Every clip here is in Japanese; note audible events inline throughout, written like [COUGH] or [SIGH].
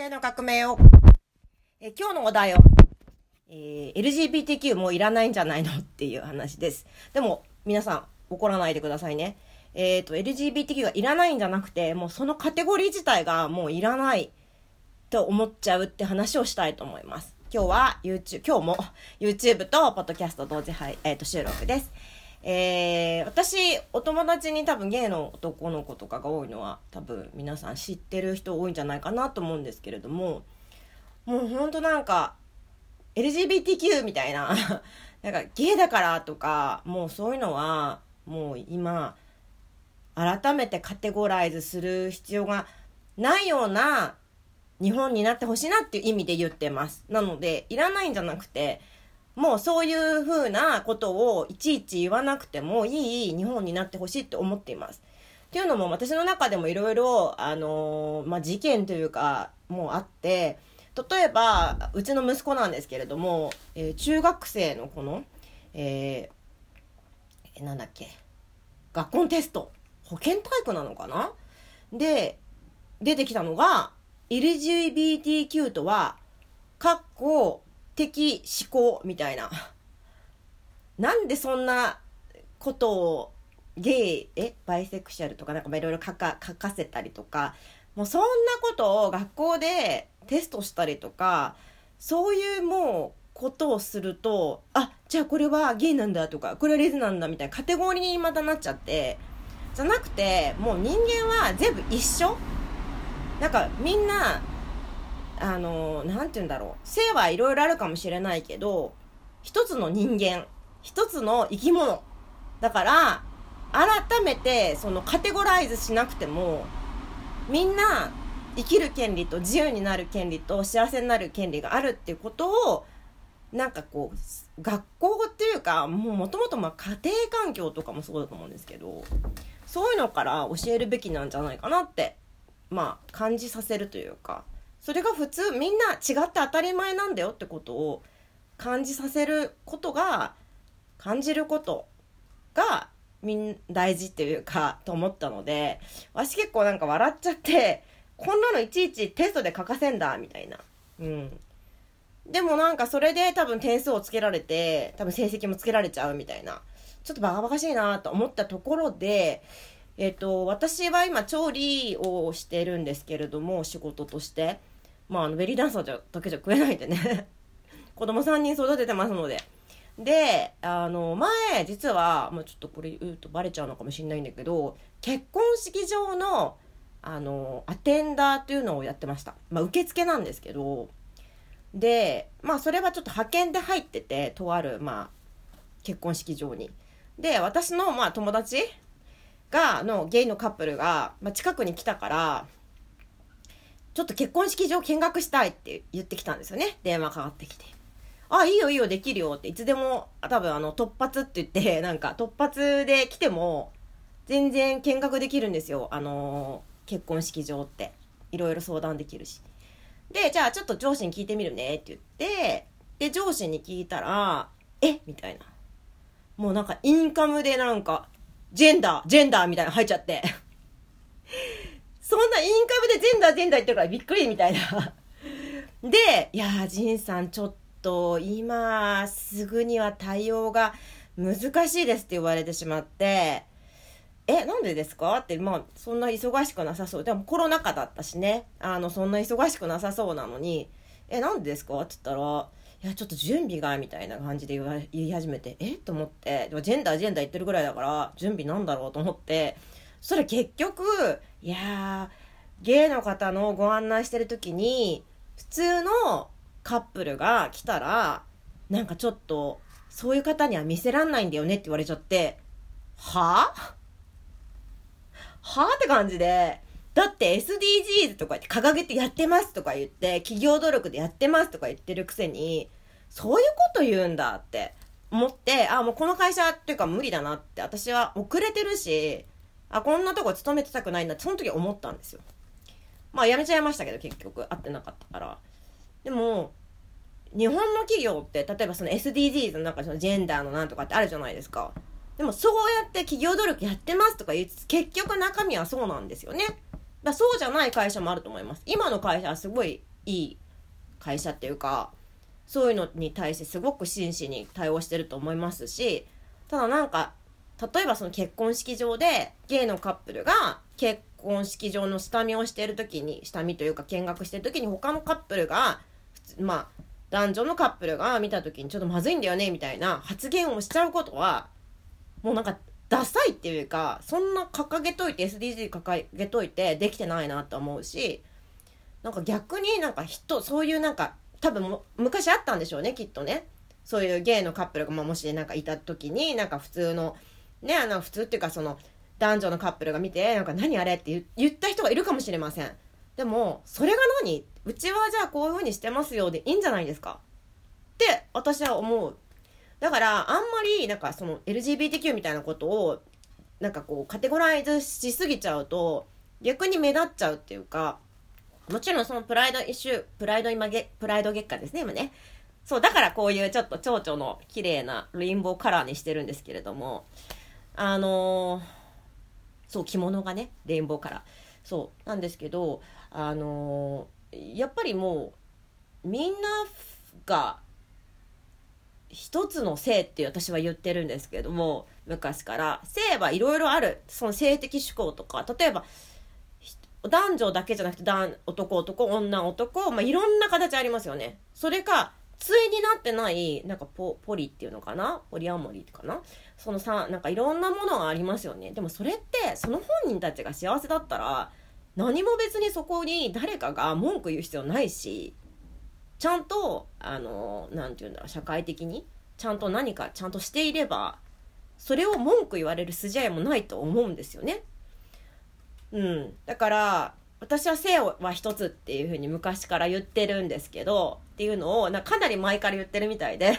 性の革命を。え今日のお題を、えー、LGBTQ もういらないんじゃないのっていう話です。でも、皆さん、怒らないでくださいね。えっ、ー、と、LGBTQ がいらないんじゃなくて、もうそのカテゴリー自体がもういらないと思っちゃうって話をしたいと思います。今日は YouTube、今日も YouTube と Podcast 同時配、えっ、ー、と、収録です。えー、私、お友達に多分ゲイの男の子とかが多いのは多分皆さん知ってる人多いんじゃないかなと思うんですけれども、もうほんとなんか、LGBTQ みたいな、[LAUGHS] なんかゲイだからとか、もうそういうのは、もう今、改めてカテゴライズする必要がないような日本になってほしいなっていう意味で言ってます。なので、いらないんじゃなくて、もうそういうふうなことをいちいち言わなくてもいい日本になってほしいって思っています。っていうのも私の中でもいろいろ、あのー、まあ、事件というか、もうあって、例えば、うちの息子なんですけれども、えー、中学生のこの、えー、なんだっけ、学校のテスト、保健体育なのかな？で、出てきたのが、LGBTQ とは、かっこ、的思考みたいな。なんでそんなことをゲイ、えバイセクシャルとかなんかいろいろ書か書かせたりとか、もうそんなことを学校でテストしたりとか、そういうもうことをすると、あ、じゃあこれはゲイなんだとか、これはレズなんだみたいなカテゴリーにまたなっちゃって、じゃなくて、もう人間は全部一緒なんかみんなあの、なんて言うんだろう。性はいろいろあるかもしれないけど、一つの人間、一つの生き物。だから、改めて、そのカテゴライズしなくても、みんな生きる権利と自由になる権利と幸せになる権利があるっていうことを、なんかこう、学校っていうか、もうもともとま家庭環境とかもそうだと思うんですけど、そういうのから教えるべきなんじゃないかなって、まあ感じさせるというか、それが普通みんな違って当たり前なんだよってことを感じさせることが感じることがみん大事っていうかと思ったので私結構なんか笑っちゃってこんなのいちいちテストで書かせんだみたいな。うん。でもなんかそれで多分点数をつけられて多分成績もつけられちゃうみたいな。ちょっとバカバカしいなと思ったところでえっ、と私は今調理をしてるんですけれども仕事としてまあ、あのベリーダンサーじゃだけじゃ食えないんでね [LAUGHS] 子供3人育ててますので。で、あの、前、実は、まあ、ちょっとこれ言うとバレちゃうのかもしれないんだけど、結婚式場の、あの、アテンダーっていうのをやってました。まあ、受付なんですけど、で、まあ、それはちょっと派遣で入ってて、とある、まあ、結婚式場に。で、私の、まあ、友達が、のゲイのカップルが、まあ、近くに来たから、ちょっと結婚式場見学したいって言ってきたんですよね。電話かかってきて。あ、いいよいいよ、できるよって、いつでも、多分あの、突発って言って、[LAUGHS] なんか、突発で来ても、全然見学できるんですよ。あのー、結婚式場って。いろいろ相談できるし。で、じゃあちょっと上司に聞いてみるねって言って、で、上司に聞いたら、え？みたいな。もうなんか、インカムでなんか、ジェンダー、ジェンダーみたいな入っちゃって。そんなインカムでジェンダージェンダー言ってるからびっくりみたいな。で、いやー、ジンさんちょっと今すぐには対応が難しいですって言われてしまって、え、なんでですか？って、まあ、そんな忙しくなさそう。でもコロナ禍だったしね。あの、そんな忙しくなさそうなのに、え、なんでですか？って言ったら、いや、ちょっと準備が、みたいな感じで言言い始めて、え？と思って、でもジェンダー、ジェンダー言ってるぐらいだから、準備なんだろうと思って、それ結局、いやー、ゲイの方のご案内してる時に、普通のカップルが来たら、なんかちょっと、そういう方には見せらんないんだよねって言われちゃって、は？ぁは？ぁって感じで、だって SDGs とかって掲げてやってますとか言って、企業努力でやってますとか言ってるくせに、そういうこと言うんだって思って、あ、もうこの会社っていうか無理だなって、私は遅れてるし、あ、こんなとこ勤めてたくないんだって、その時思ったんですよ。まあ、辞めちゃいましたけど、結局、会ってなかったから。でも、日本の企業って、例えばその SDGs の中そのジェンダーのなんとかってあるじゃないですか。でも、そうやって企業努力やってますとか言いつつ、結局中身はそうなんですよね。だそうじゃない会社もあると思います。今の会社はすごいいい会社っていうかそういうのに対してすごく真摯に対応してると思いますしただなんか例えばその結婚式場でゲイのカップルが結婚式場の下見をしてる時に下見というか見学してる時に他のカップルがまあ男女のカップルが見た時にちょっとまずいんだよねみたいな発言をしちゃうことはもうなんかダサいっていうかそんな掲げといて SDGs 掲げといてできてないなと思うしなんか逆になんか人そういうなんか多分昔あったんでしょうねきっとね。そういうゲイのカップルが、ま、もしなんかいた時になんか普通のねあの普通っていうかその男女のカップルが見てなんか何あれって言った人がいるかもしれません。でもそれが何？うちはじゃあこういう風にしてますよでいいんじゃないですか？って私は思う。だからあんまりなんかその LGBTQ みたいなことをなんかこうカテゴライズしすぎちゃうと逆に目立っちゃうっていうかもちろんそのプライドイシュー、プライド今げ、プライド月間ですね、今ね。そう、だからこういうちょっと蝶々の綺麗なレインボーカラーにしてるんですけれども、あのー、そう、着物がね、レインボーカラー。そう、なんですけど、あのー、やっぱりもう、みんなが、一つの性って私は言ってるんですけども、昔から。性はいろいろある。その性的思考とか、例えば、男女だけじゃなくて男男男女男、まあ、いろんな形ありますよね。それか対になってないなんかポポリっていうのかな？ポリアモリかな？そのさなんかいろんなものがありますよね。でもそれってその本人たちが幸せだったら何も別にそこに誰かが文句言う必要ないしちゃんとあの何て言うんだろう社会的にちゃんと何かちゃんとしていればそれを文句言われる筋合いもないと思うんですよね。うん。だから、私は性は一つっていうふうに昔から言ってるんですけど、っていうのをなかなり前から言ってるみたいで、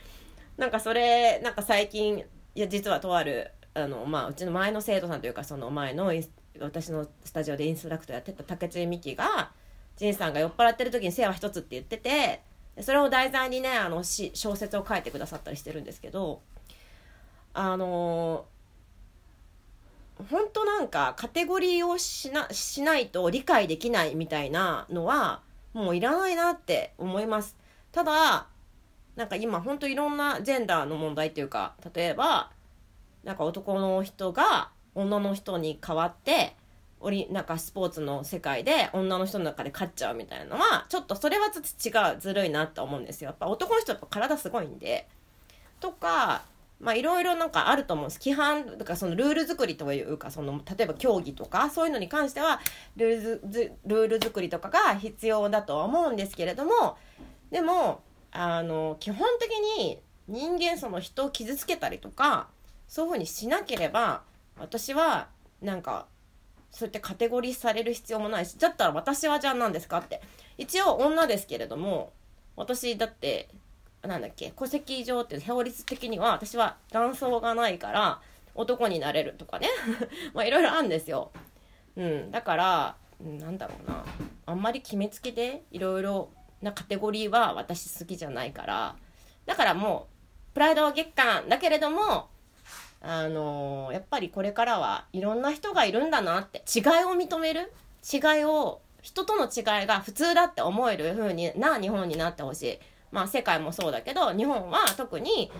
[LAUGHS] なんかそれ、なんか最近、いや、実はとある、あの、まあ、うちの前の生徒さんというか、その前の私のスタジオでインストラクターやってた竹内美希が、仁さんが酔っ払ってる時に性は一つって言ってて、それを題材にね、あの、小説を書いてくださったりしてるんですけど、あの本当なんかカテゴリーをしなしないと理解できないみたいなのはもういらないなって思います。ただなんか今本当いろんなジェンダーの問題っていうか例えばなんか男の人が女の人に代わっておりなんかスポーツの世界で女の人の中で勝っちゃうみたいなのはちょっとそれはちょっと違うずるいなって思うんですよ。やっぱ男の人やっぱ体すごいんで。とかまあいろいろなんかあると思うんです規範とかそのルール作りというかその例えば競技とかそういうのに関してはルールルール作りとかが必要だとは思うんですけれどもでもあの基本的に人間その人を傷つけたりとかそういうふうにしなければ私はなんかそうやってカテゴリーされる必要もないしだったら私はじゃあ何ですか？って。一応女ですけれども私だってなんだっけ戸籍上って法律的には私は男装がないから男になれるとかね。[LAUGHS] まあいろいろあるんですよ。うん、だからなんだろうな。あんまり決めつけでいろいろなカテゴリーは私好きじゃないから。だからもうプライドは月間だけれどもあの、やっぱりこれからはいろんな人がいるんだなって違いを認める？違いを人との違いが普通だって思える風にな日本になってほしい。まあ世界もそうだけど日本は特に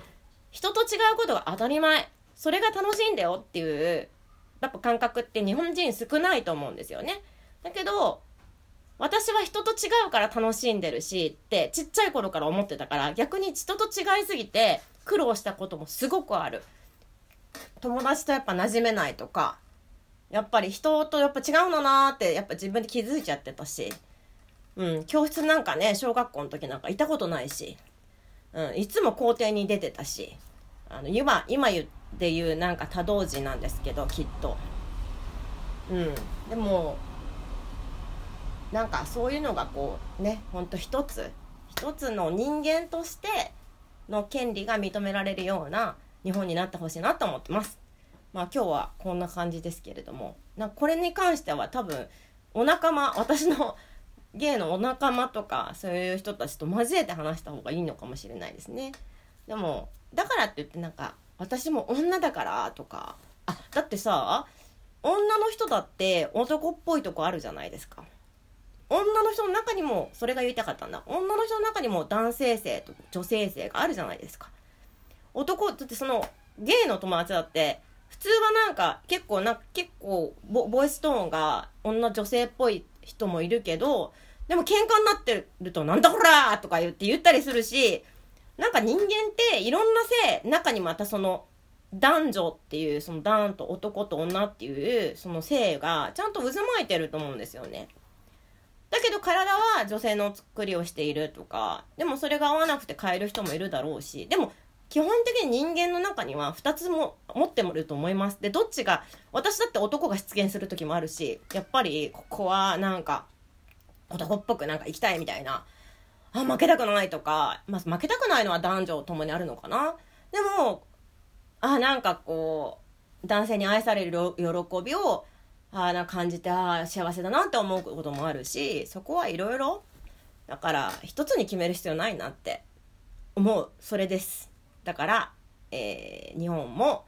人と違うことが当たり前。それが楽しいんだよっていうやっぱ感覚って日本人少ないと思うんですよね。だけど私は人と違うから楽しんでるしってちっちゃい頃から思ってたから逆に人と違いすぎて苦労したこともすごくある。友達とやっぱ馴染めないとかやっぱり人とやっぱ違うのなーってやっぱ自分で気づいちゃってたしうん、教室なんかね、小学校の時なんかいたことないし、うん、いつも校庭に出てたし、あの、今、今言って言うなんか多動児なんですけど、きっと。うん、でも、なんかそういうのがこう、ね、ほんと一つ、一つの人間としての権利が認められるような日本になってほしいなと思ってます。まあ今日はこんな感じですけれども、なこれに関しては多分、お仲間、私の [LAUGHS] ゲイのお仲間とかそういう人たちと交えて話した方がいいのかもしれないですね。でもだからって言ってなんか私も女だからとか。あだってさ女の人だって男っぽいとこあるじゃないですか。女の人の中にもそれが言いたかったんだ。女の人の中にも男性性と女性性があるじゃないですか。男だってそのゲイの友達だって普通はなんか結構な結構ボボイストーンが女女性っぽい人もいるけどでも喧嘩になってるとなんだこらとか言って言ったりするしなんか人間っていろんな性中にまたその男女っていうその男と男と女っていうその性がちゃんと渦巻いてると思うんですよね。だけど体は女性の作りをしているとかでもそれが合わなくて変える人もいるだろうしでも基本的に人間の中には2つも持ってもると思います。でどっちが私だって男が出現する時もあるしやっぱりここはなんか男っぽくなんか行きたいみたいなあ負けたくないとか、まあ、負けたくないのは男女ともにあるのかな。でもあなんかこう男性に愛される喜びをあな感じてあ幸せだなって思うこともあるしそこはいろいろだから一つに決める必要ないなって思う。それです。だから、えー、日本も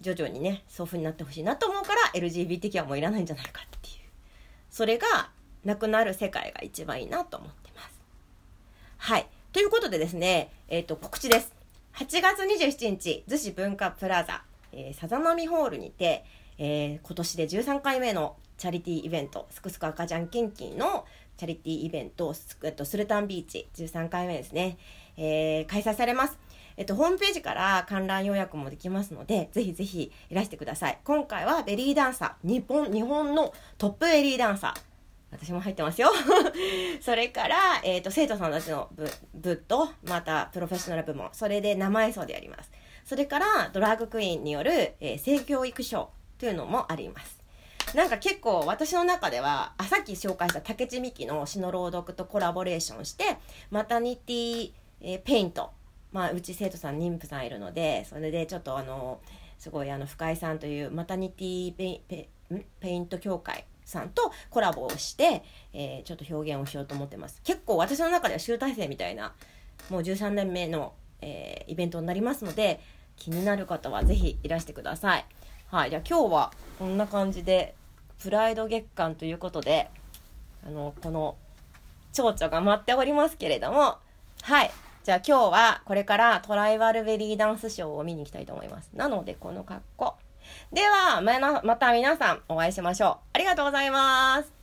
徐々にねそういう風になってほしいなと思うから LGBTQ はもういらないんじゃないかっていう。それがなくなる世界が一番いいなと思ってます。はい。ということでですねえっ、ー、と告知です。8月27日逗子文化プラザ、えー、さざ波ホールにてえー、今年で13回目のチャリティーイベント、すくすく赤ちゃん献金のチャリティーイベント、スえっと、スルタンビーチ、13回目ですね、えー、開催されます。えっと、ホームページから観覧予約もできますので、ぜひぜひいらしてください。今回はベリーダンサー、日本、日本のトップベリーダンサー、私も入ってますよ。[LAUGHS] それから、えっ、ー、と、生徒さんたちの部部と、また、プロフェッショナル部門、それで生演奏でやります。それから、ドラッグクイーンによる、えー、性教育賞というのもあります。なんか結構私の中では、あ、さっき紹介した竹地美希の詩の朗読とコラボレーションして、マタニティ、えー、ペイント。まあ、うち生徒さん、妊婦さんいるので、それでちょっとあの、すごいあの、深井さんというマタニティペイペペイント協会さんとコラボをして、えー、ちょっと表現をしようと思ってます。結構私の中では集大成みたいな、もう13年目の、えー、イベントになりますので、気になる方はぜひいらしてください。はい、じゃあ今日はこんな感じで、プライド月間ということで、あの、この、蝶々が待っておりますけれども、はい。じゃあ今日はこれからトライバルベリーダンスショーを見に行きたいと思います。なのでこの格好。では、また皆さんお会いしましょう。ありがとうございます。